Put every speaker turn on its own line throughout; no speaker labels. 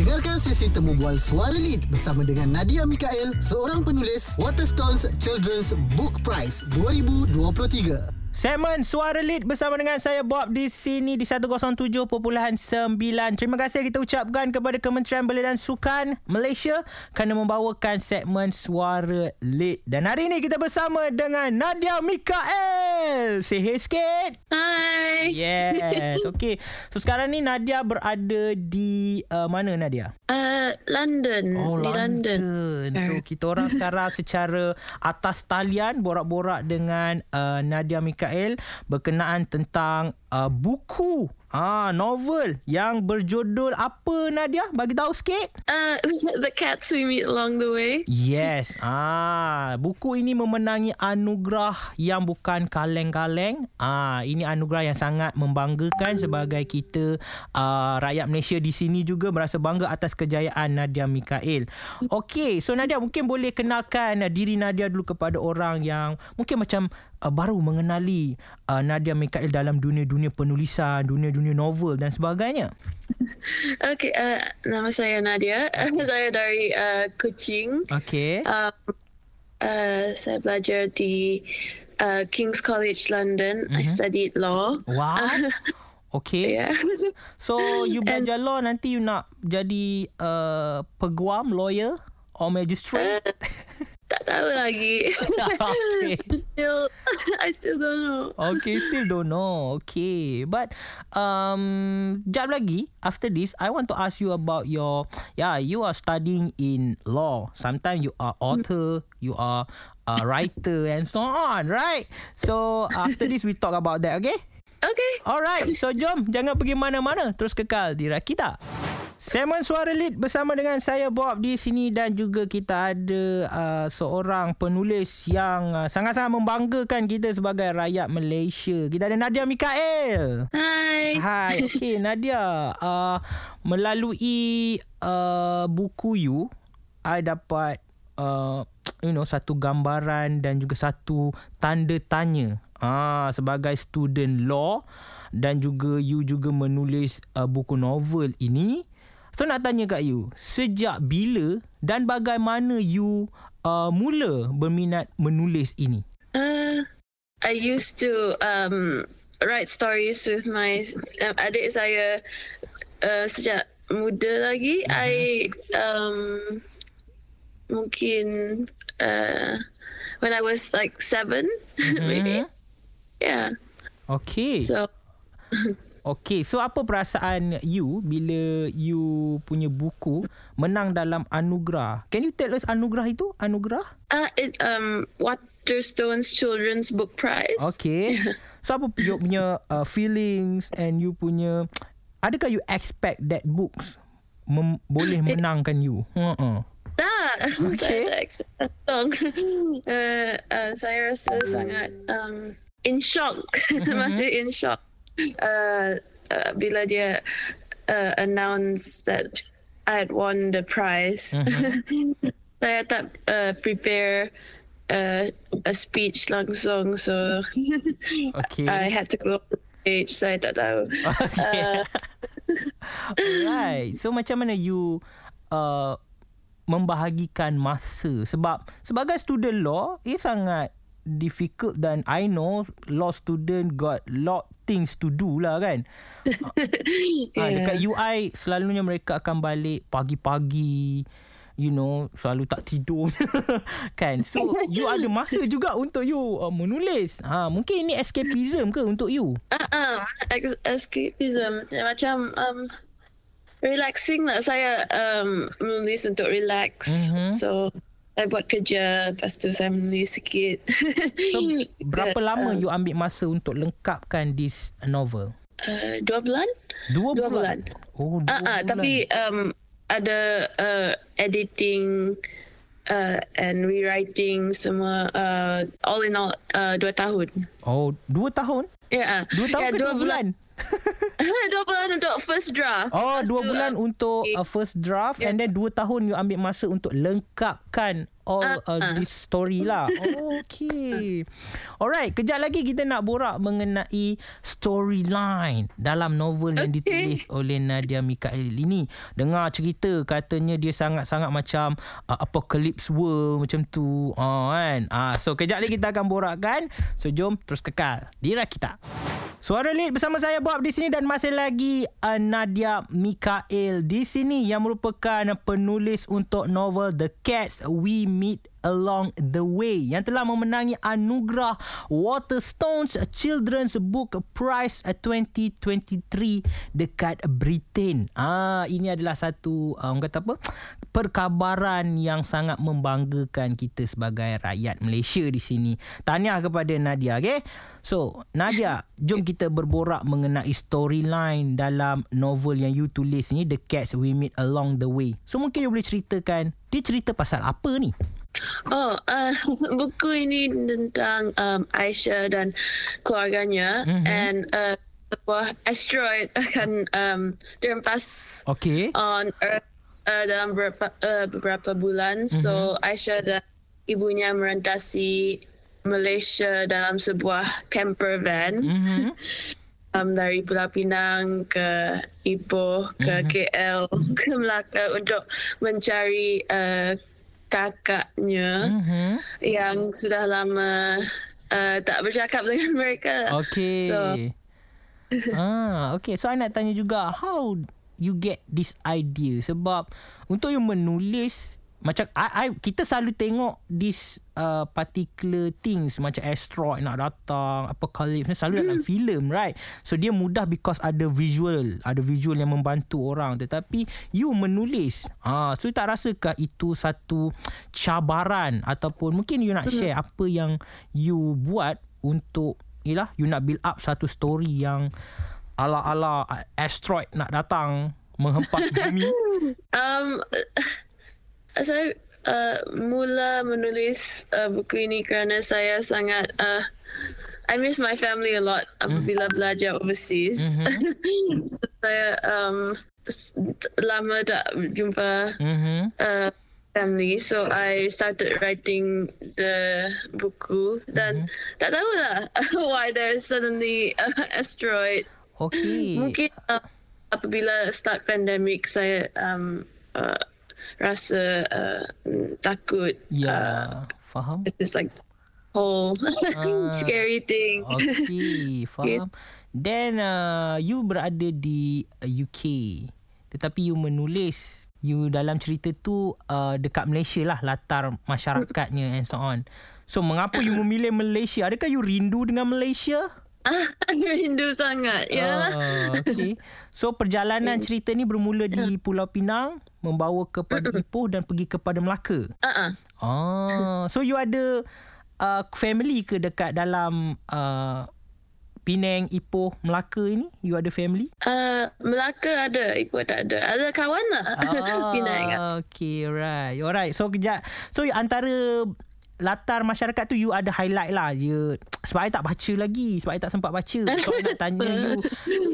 Dengarkan sesi temu bual Suara Lead bersama dengan Nadia Mikael, seorang penulis Waterstones Children's Book Prize 2023.
Segmen Suara Lead bersama dengan saya Bob di sini di 107.9. Terima kasih kita ucapkan kepada Kementerian Belia dan Sukan Malaysia kerana membawakan segmen Suara Lead. Dan hari ini kita bersama dengan Nadia Mikael. Say hey sikit.
Hai.
Yes. Okay. So sekarang ni Nadia berada di uh, mana Nadia?
Uh, London.
Oh,
di London.
London. So kita orang sekarang secara atas talian borak-borak dengan uh, Nadia Mikael berkenaan tentang uh, buku Ah, novel yang berjudul apa Nadia? Bagi tahu sikit.
Uh, the cats we meet along the way.
Yes. Ah, buku ini memenangi anugerah yang bukan kaleng-kaleng. Ah, ini anugerah yang sangat membanggakan sebagai kita uh, rakyat Malaysia di sini juga merasa bangga atas kejayaan Nadia Mikael. Okey, so Nadia mungkin boleh kenalkan diri Nadia dulu kepada orang yang mungkin macam uh, baru mengenali uh, Nadia Mikael dalam dunia-dunia penulisan, dunia-dunia novel dan sebagainya.
Okay, uh, nama saya Nadia. Okay. saya dari uh, Kuching.
Okey.
Um, uh, saya belajar di uh, King's College London. Mm-hmm. I studied law.
Wow. Okay.
Yeah.
So you belajar law nanti you nak jadi uh, peguam, lawyer or magistrate?
Uh, tak tahu lagi.
okay.
I'm still, I still don't know.
Okay, still don't know. Okay, but um, jap lagi after this, I want to ask you about your. Yeah, you are studying in law. Sometimes you are author, you are a writer, and so on, right? So after this, we talk about that. Okay.
Okay.
Alright, so jom jangan pergi mana-mana. Terus kekal di Rakita. Segmen Suara Lead bersama dengan saya Bob di sini dan juga kita ada uh, seorang penulis yang uh, sangat-sangat membanggakan kita sebagai rakyat Malaysia. Kita ada Nadia Mikael.
Hai.
Hai, okey Nadia, uh, melalui uh, buku you, I dapat uh, you know satu gambaran dan juga satu tanda tanya Ah, sebagai student law dan juga you juga menulis uh, buku novel ini. So nak tanya kat you, sejak bila dan bagaimana you uh, mula berminat menulis ini?
Uh, I used to um, write stories with my um, adik saya uh, sejak muda lagi. Mm-hmm. I um, mungkin uh, when I was like seven, mm-hmm. maybe. Yeah.
Okay.
So.
Okay, so apa perasaan you bila you punya buku menang dalam anugerah? Can you tell us anugerah itu? Anugerah?
Uh, it, um, Waterstones Children's Book Prize.
Okay. So apa you punya uh, feelings and you punya... Adakah you expect that books mem- boleh menangkan you? Uh-uh.
Tak.
Okay.
Saya tak expect. uh, uh, saya rasa sangat... Um, in shock mm-hmm. masih in shock uh, uh, bila dia uh, announce that I had won the prize mm-hmm. saya tak uh, prepare uh, a speech langsung so
okay.
I had to go on stage saya tak tahu
okay. uh, Alright So macam mana you uh, Membahagikan masa Sebab Sebagai student law Ia sangat difficult dan I know law student got lot things to do lah kan. yeah. ha, dekat UI selalunya mereka akan balik pagi-pagi you know selalu tak tidur kan. So you ada masa juga untuk you uh, menulis. Ha mungkin ini escapism ke untuk you?
Uh uh escapism macam um relaxing lah saya um menulis untuk relax. Mm-hmm. So saya buat kerja Lepas tu saya menulis sikit
so, Berapa lama you ambil masa Untuk lengkapkan This novel?
Uh, dua bulan
Dua,
dua
bulan?
bulan
Oh dua uh, bulan
Tapi um, Ada uh, Editing uh, And rewriting Semua uh, All in all uh, Dua tahun
Oh Dua tahun?
Ya yeah.
Dua tahun
yeah,
ke dua, dua bulan?
dua bulan untuk first draft.
Oh, Lepas dua bulan untuk uh, first draft yeah. and then dua tahun you ambil masa untuk lengkapkan all uh,
Uh-uh.
this story lah. Okay. Alright, kejap lagi kita nak borak mengenai storyline dalam novel yang
Okay.
ditulis oleh Nadia Mikael ini. Dengar cerita katanya dia sangat-sangat macam uh, apocalypse world macam tu. Uh, kan? Uh, so kejap lagi kita akan borakkan. So jom terus kekal di Rakita. Suara lead bersama saya Bob di sini dan masih lagi uh, Nadia Mikael di sini yang merupakan penulis untuk novel The Cats We Meet Along the Way yang telah memenangi anugerah Waterstones Children's Book Prize 2023 dekat Britain. Ah ini adalah satu uh, orang kata apa? perkabaran yang sangat membanggakan kita sebagai rakyat Malaysia di sini. Tahniah kepada Nadia, okey? So, Nadia, jom kita berborak mengenai storyline dalam novel yang you tulis ni, The Cats We Meet Along the Way. So, mungkin you boleh ceritakan, dia cerita pasal apa ni?
Oh, uh, buku ini tentang um, Aisyah dan keluarganya
Mhm.
and uh, sebuah asteroid akan um, terhempas
Okey.
on Earth uh, dalam beberapa, uh, beberapa bulan. So Aisyah dan ibunya merentasi Malaysia dalam sebuah camper van
Mhm.
um, dari Pulau Pinang ke Ipoh ke KL ke Melaka untuk mencari uh, kakaknya
Mhm.
yang sudah lama uh, tak bercakap dengan mereka.
Okey.
So,
ah, okay. So I nak tanya juga how you get this idea sebab untuk you menulis macam I, I kita selalu tengok this uh, particular things. Macam asteroid nak datang apocalypse ni selalu dalam filem right? So dia mudah because ada visual. Ada visual yang membantu orang. Tetapi you menulis. Ah so you tak rasakah itu satu cabaran ataupun mungkin you nak share apa yang you buat untuk Yelah you nak build up satu story yang ala-ala asteroid nak datang menghempas bumi.
um, saya uh, mula menulis uh, buku ini kerana saya sangat uh, I miss my family a lot apabila belajar overseas. so, saya um, lama tak jumpa
Mhm.
uh, family so I started writing the buku dan tak tahu lah why there's suddenly a asteroid
Okay.
mungkin uh, apabila start pandemic saya um, uh, rasa uh, takut
Ya, faham.
it's like whole scary thing
Okay, faham. Then uh, you berada di uh, UK. Tetapi you menulis you dalam cerita tu uh, dekat Malaysia lah latar masyarakatnya and so on. So mengapa you memilih Malaysia? Adakah you rindu dengan Malaysia?
rindu sangat ya
Ah, okay. So perjalanan cerita ni bermula di Pulau Pinang membawa kepada Ipoh dan pergi kepada Melaka.
uh-uh.
Ah, so you ada uh, family ke dekat dalam uh, Penang, Ipoh, Melaka ini? You ada family?
Uh, Melaka ada, Ipoh tak ada. Ada kawan lah. Penang.
Ah, okay, right. Alright. So kejap. So antara latar masyarakat tu you ada highlight lah. Dia sebab I tak baca lagi. Sebab I tak sempat baca. So I nak tanya you.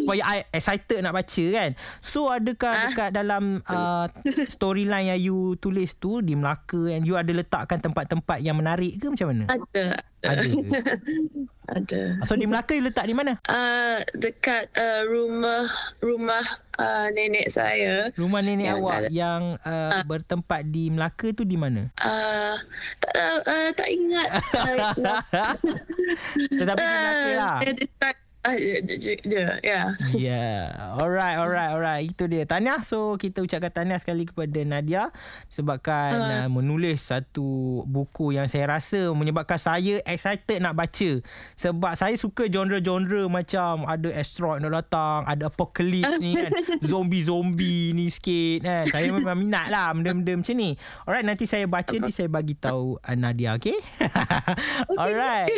Supaya I excited nak baca kan? So adakah dekat dalam uh, storyline yang you tulis tu di Melaka and you ada letakkan tempat-tempat yang menarik ke macam mana?
Ada.
Ada
Ada.
so di Melaka you letak di mana
Uh, dekat uh, rumah rumah uh, nenek saya.
rumah nenek
Yang
awak
ada-
yang uh, bertempat di Melaka tu di mana
Uh, tak tahu, uh, tak ingat. Uh,
tetapi di Melaka lah
Saya describe. Uh, dia, dia, dia, ya.
Yeah. Alright, alright, alright. Itu dia. Tahniah. So, kita ucapkan tahniah sekali kepada Nadia sebabkan uh. Uh, menulis satu buku yang saya rasa menyebabkan saya excited nak baca. Sebab saya suka genre-genre macam ada asteroid nak datang, ada apocalypse ni kan. Zombie-zombie ni sikit kan. Saya memang minat lah benda-benda macam ni. Alright, nanti saya baca, nanti saya bagi tahu uh, Nadia, okay? alright.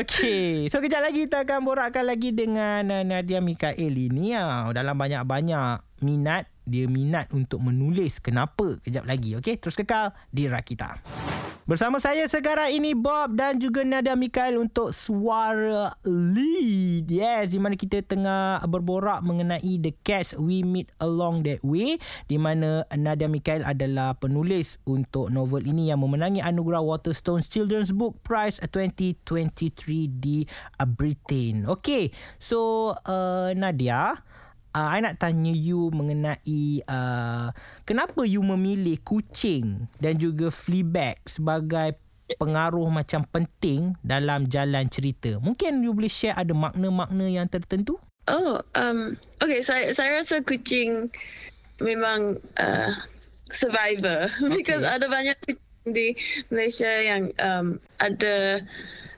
Okey. So kejap lagi kita akan borakkan lagi dengan uh, Nadia Mikael ini ah. Dalam banyak-banyak minat, dia minat untuk menulis. Kenapa? Kejap lagi. Okey, terus kekal di Rakita. Bersama saya sekarang ini Bob dan juga Nadia Mikael untuk Suara Lead. Yes, di mana kita tengah berborak mengenai The Cats We Meet Along That Way di mana Nadia Mikael adalah penulis untuk novel ini yang memenangi anugerah Waterstones Children's Book Prize 2023 di Britain. Okay, so uh, Nadia, uh, I nak tanya you mengenai uh, kenapa you memilih kucing dan juga Fleabag sebagai pengaruh macam penting dalam jalan cerita. Mungkin you boleh share ada makna-makna yang tertentu?
Oh, um, okay. Saya saya rasa kucing memang uh, survivor okay. because ada banyak kucing di Malaysia yang um, ada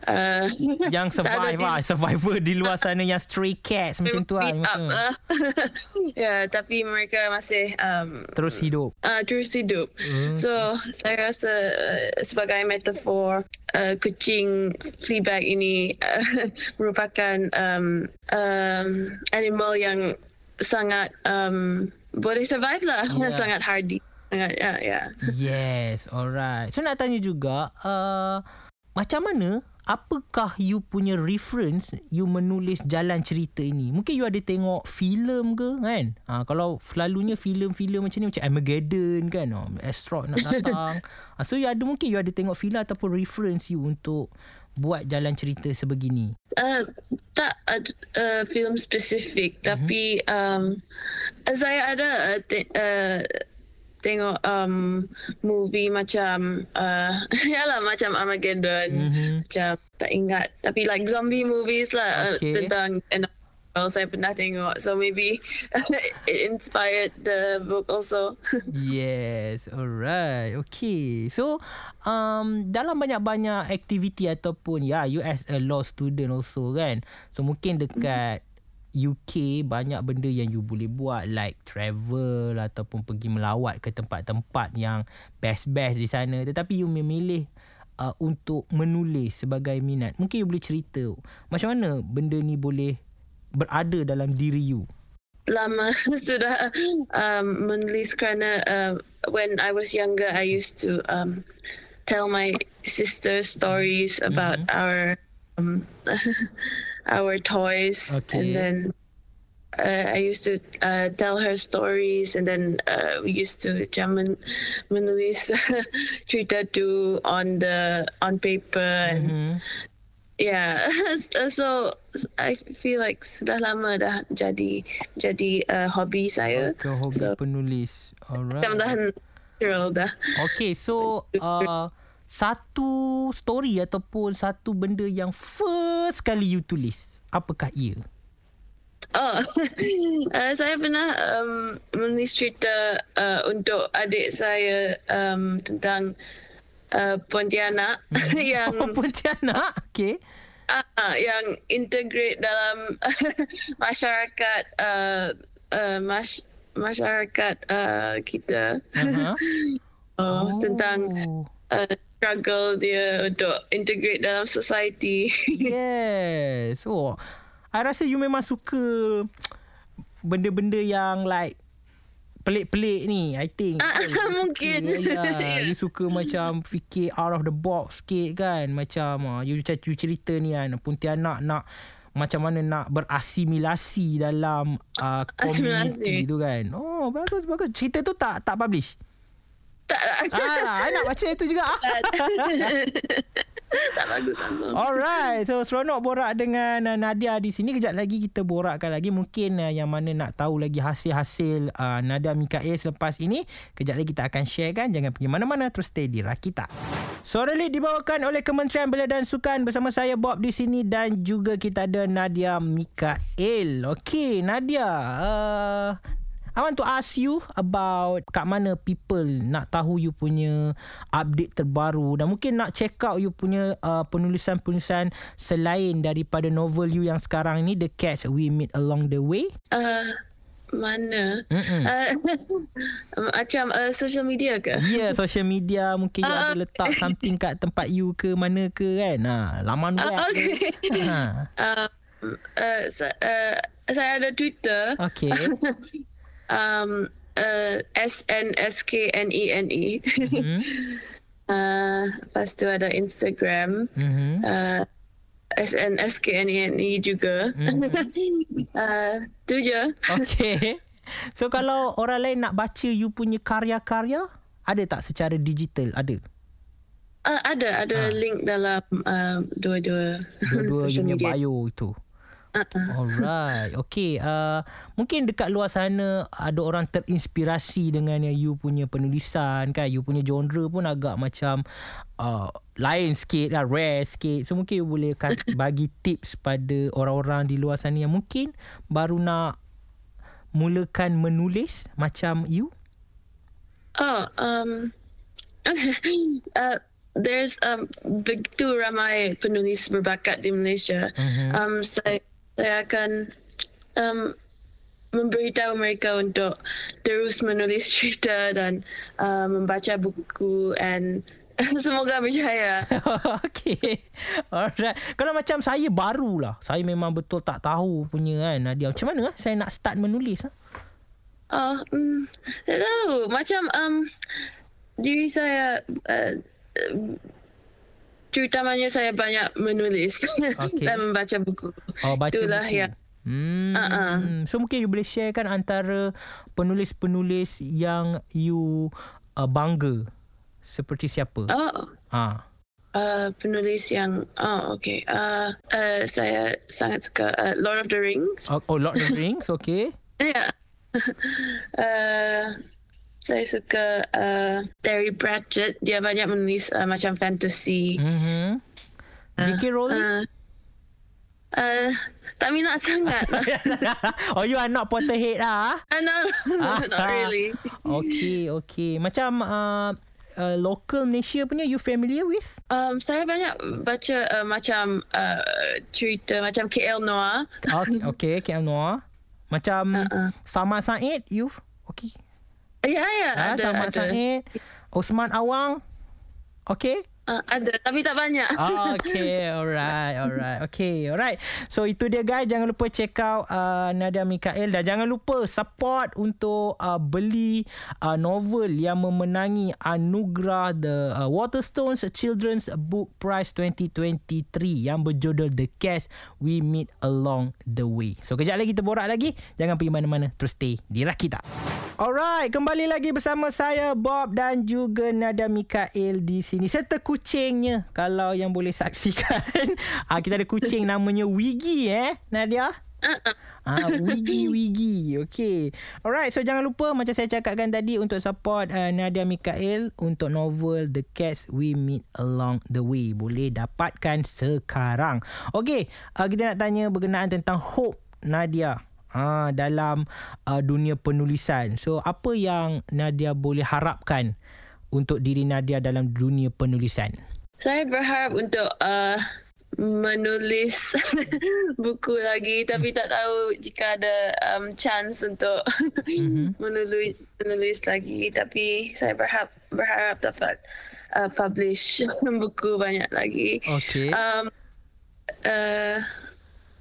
uh,
yang survive lah survivor di luar sana yang stray cats macam tu lah
uh. ya tapi mereka masih um,
terus hidup
uh, terus hidup mm. so saya rasa uh, sebagai metafor uh, kucing Fleabag ini uh, merupakan um, um, animal yang sangat um, boleh survive lah yeah. sangat hardy sangat ya yeah, yeah.
yes alright so nak tanya juga uh, macam mana apakah you punya reference you menulis jalan cerita ini? Mungkin you ada tengok filem ke kan? Ha, kalau selalunya filem-filem macam ni macam Armageddon kan? Oh, asteroid nak datang. Ha, so you ada mungkin you ada tengok filem ataupun reference you untuk buat jalan cerita sebegini?
Uh, tak ada uh, filem spesifik. Uh-huh. tapi um, saya ada uh, te- uh, tengok um, movie macam uh, ya lah macam Armageddon mm-hmm. macam tak ingat tapi like zombie movies lah uh, okay. uh, tentang well, saya pernah tengok so maybe it inspired the book also
yes alright okay so um dalam banyak-banyak aktiviti ataupun ya yeah, you as a law student also kan so mungkin dekat mm-hmm. UK banyak benda yang you boleh buat like travel ataupun pergi melawat ke tempat-tempat yang best-best di sana. Tetapi you memilih uh, untuk menulis sebagai minat. Mungkin you boleh cerita macam mana benda ni boleh berada dalam diri you?
Lama sudah um, menulis kerana uh, when I was younger I used to um, tell my sister stories about mm-hmm. our um, our toys. Okay. and then uh, I used to uh, tell her stories. And then uh, we used to jaman menulis cerita tu on the on paper. And mm-hmm. yeah so I feel like sudah lama dah jadi jadi uh, hobi saya.
Okay, hobi so, penulis. Alright.
dah natural dah.
Okay so uh, satu story ataupun satu benda yang first kali you tulis apakah ia
oh uh, saya pernah um, menulis cerita uh, untuk adik saya um, tentang uh, Pontianak yang
oh, Pontianak okey
uh, yang integrate dalam masyarakat uh, uh, mas- masyarakat uh, kita uh-huh. oh, oh. tentang uh, struggle dia untuk integrate dalam society.
Yes. Oh, I rasa you memang suka benda-benda yang like pelik-pelik ni I think.
Ah, kan, mungkin.
ya, yeah. you suka macam fikir out of the box sikit kan. Macam uh, you, you cerita ni kan Pontianak nak macam mana nak berasimilasi dalam uh, community tu kan. Oh bagus bagus. Cerita tu tak tak publish
tak.
Ah, nak baca itu juga.
tak bagus.
Alright. So seronok borak dengan uh, Nadia di sini. Kejap lagi kita borakkan lagi. Mungkin uh, yang mana nak tahu lagi hasil-hasil uh, Nadia Mikael selepas ini. Kejap lagi kita akan share kan. Jangan pergi mana-mana. Terus stay di Rakita. Suara Lead dibawakan oleh Kementerian Belia dan Sukan. Bersama saya Bob di sini. Dan juga kita ada Nadia Mikael. Okay Nadia. Uh, I want to ask you about kat mana people nak tahu you punya update terbaru dan mungkin nak check out you punya uh, penulisan-penulisan selain daripada novel you yang sekarang ni The Cats We Meet Along the Way.
Uh, mana? Uh, macam uh, social media ke?
Ya, yeah, social media mungkin uh, you ada letak something kat tempat you ke mana ke kan? Ha, laman web. Uh, okay. Ha.
Uh, uh, uh, saya ada Twitter.
Okay.
um, uh, S N S K N E N E. Mm-hmm. Uh, lepas tu ada Instagram.
Mhm.
Uh, SNSKNNI E juga. uh, tu je.
Okay. So kalau orang lain nak baca you punya karya-karya, ada tak secara digital? Ada.
Uh, ada ada link dalam uh, dua-dua
Dua-dua you
social
punya
media.
bio itu.
Uh-uh.
Alright. Okay. Uh, mungkin dekat luar sana ada orang terinspirasi dengan yang you punya penulisan kan. You punya genre pun agak macam uh, lain sikit lah. Rare sikit. So mungkin you boleh bagi tips pada orang-orang di luar sana yang mungkin baru nak mulakan menulis macam you.
Oh, um, okay. Uh, there's um begitu ramai penulis berbakat di Malaysia.
Mhm.
Um, saya saya akan um memberitahu mereka untuk terus menulis cerita dan uh, membaca buku and semoga berjaya.
okay. Alright. Kalau macam saya barulah. Saya memang betul tak tahu punya kan Nadia. Macam mana ah saya nak start menulis ah?
Oh, mm, tak tahu. Macam um, diri saya uh, terutamanya saya banyak menulis
Okey.
dan membaca buku.
Oh, baca
Itulah
buku.
yang
Hmm.
Uh-uh.
So mungkin you boleh share kan antara penulis-penulis yang you uh, bangga. Seperti siapa?
oh
Ha.
uh, penulis yang oh okay. Uh, uh, saya sangat suka uh, Lord of the Rings.
Oh, oh Lord of the Rings, okay.
Ya. uh, saya suka uh, Terry Pratchett. Dia banyak menulis uh, macam fantasy.
Mhm. J.K. Rowling?
Uh, uh, tak minat sangat.
oh, you are not Potterhead lah. ah?
Uh, no, not really.
Okay, okay. Macam uh, uh, local Malaysia punya you familiar with?
Um, saya banyak baca uh, macam uh, cerita macam KL Noir.
Okay, okay KL Noir. Macam
Uh-uh.
Samad Said, you okay?
Ya, ya,
Ah,
ada,
Samad
ada.
Said. Osman Awang. Okay?
Uh, ada, tapi tak banyak.
Oh, okay, alright, alright. Okay, alright. So itu dia guys, jangan lupa check out uh, Nadia Mikael dan jangan lupa support untuk uh, beli uh, novel yang memenangi anugerah The uh, Waterstones Children's Book Prize 2023 yang berjudul The Cast We Meet Along the Way. So kejap lagi kita borak lagi, jangan pergi mana-mana, terus stay di Rakita. Alright, kembali lagi bersama saya Bob dan juga Nada Mikael di sini serta kucingnya kalau yang boleh saksikan. ah kita ada kucing namanya Wiggy eh Nadia.
Uh-uh.
Ah Wiggy Wiggy. Okay. Alright, so jangan lupa macam saya cakapkan tadi untuk support uh, Nadia Mikael untuk novel The Cats We Meet Along the Way. Boleh dapatkan sekarang. Okay, uh, kita nak tanya berkenaan tentang hope Nadia. Ha, dalam uh, dunia penulisan. So apa yang Nadia boleh harapkan untuk diri Nadia dalam dunia penulisan?
Saya berharap untuk uh, menulis buku lagi tapi tak tahu jika ada um, chance untuk
Mhm.
menulis menulis lagi tapi saya berharap berharap dapat uh, publish buku banyak lagi.
Okay.
Um, uh,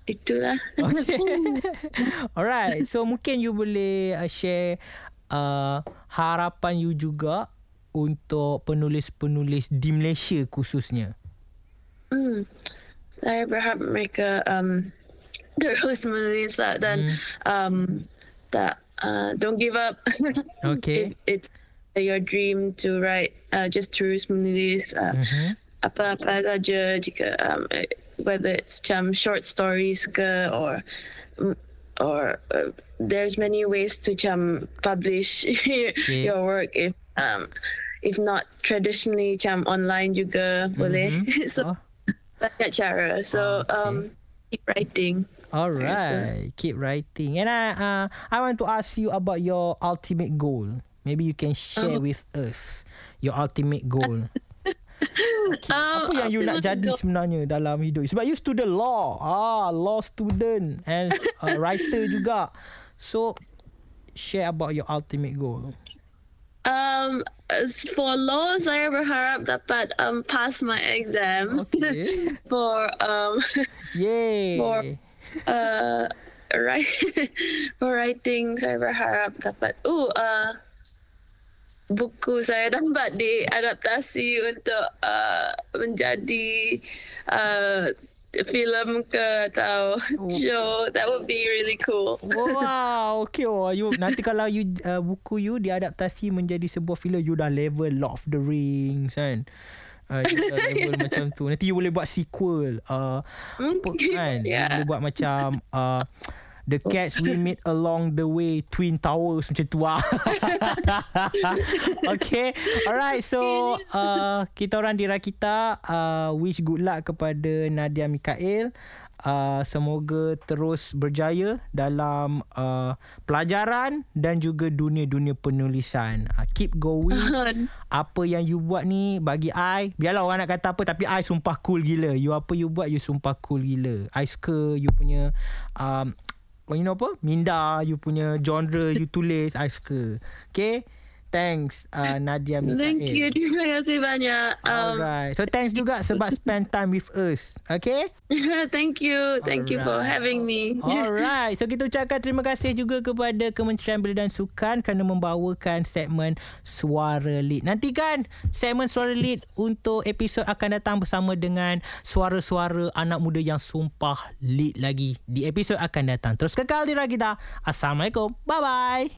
itulah.
Okay. Alright. So mungkin you boleh uh, share uh, harapan you juga untuk penulis-penulis di Malaysia khususnya.
Hmm. Saya berharap mereka um, terus menulis lah dan um, tak uh, don't give up.
Okay.
If it's your dream to write, uh, just terus menulis uh,
Mhm.
apa-apa saja jika um, whether it's um, short stories ke or or uh, there's many ways to um, publish your work if um, if not traditionally um, online juga boleh so
Oh.
banyak cara so
Okay.
um, keep writing
Alright, keep writing. And I uh, I want to ask you about your ultimate goal. Maybe you can share
Oh.
with us your ultimate goal. Okay.
Um,
Apa yang you nak jadi
goal-
sebenarnya dalam hidup? Sebab you student law. Ah, law student and uh, writer juga. So share about your ultimate goal.
Um, for law, saya berharap dapat um, pass my exams
Okay.
for um,
Yay.
For- uh, write, for writing. Saya berharap dapat. Oh, uh, buku saya dapat diadaptasi untuk uh, menjadi uh, filem ke atau show that would be really cool
Wow, okay. Oh, you nanti kalau you uh, buku you diadaptasi menjadi sebuah filem you dah level Lord of the Rings kan. Uh, you level macam tu. Nanti you boleh buat sequel. Uh, kan? You
Yeah.
boleh buat macam uh, The Cats We Meet Along the Way Twin Towers macam tu ah. okay. Alright. So uh, kita orang di Rakita uh, wish good luck kepada Nadia Mikael. Uh, semoga terus berjaya dalam uh, pelajaran dan juga dunia-dunia penulisan. Uh, keep going. apa yang you buat ni bagi I, biarlah orang nak kata apa tapi I sumpah cool gila. You apa you buat you sumpah cool gila. I suka you punya um, you know apa? Minda you punya genre you tulis I suka. Okay? Thanks uh, Nadia Mikael.
thank you terima kasih banyak um,
Alright. So thanks juga sebab spend time with us. Okay?
thank you thank you for
Alright.
having me
Alright. So kita ucapkan terima kasih juga kepada Kementerian Belia dan Sukan kerana membawakan segmen Suara Lead. Nantikan segmen Suara Lead untuk episod akan datang bersama dengan suara-suara anak muda yang sumpah lead lagi di episod akan datang. Terus kekal di Ragita. Assalamualaikum. Bye-bye.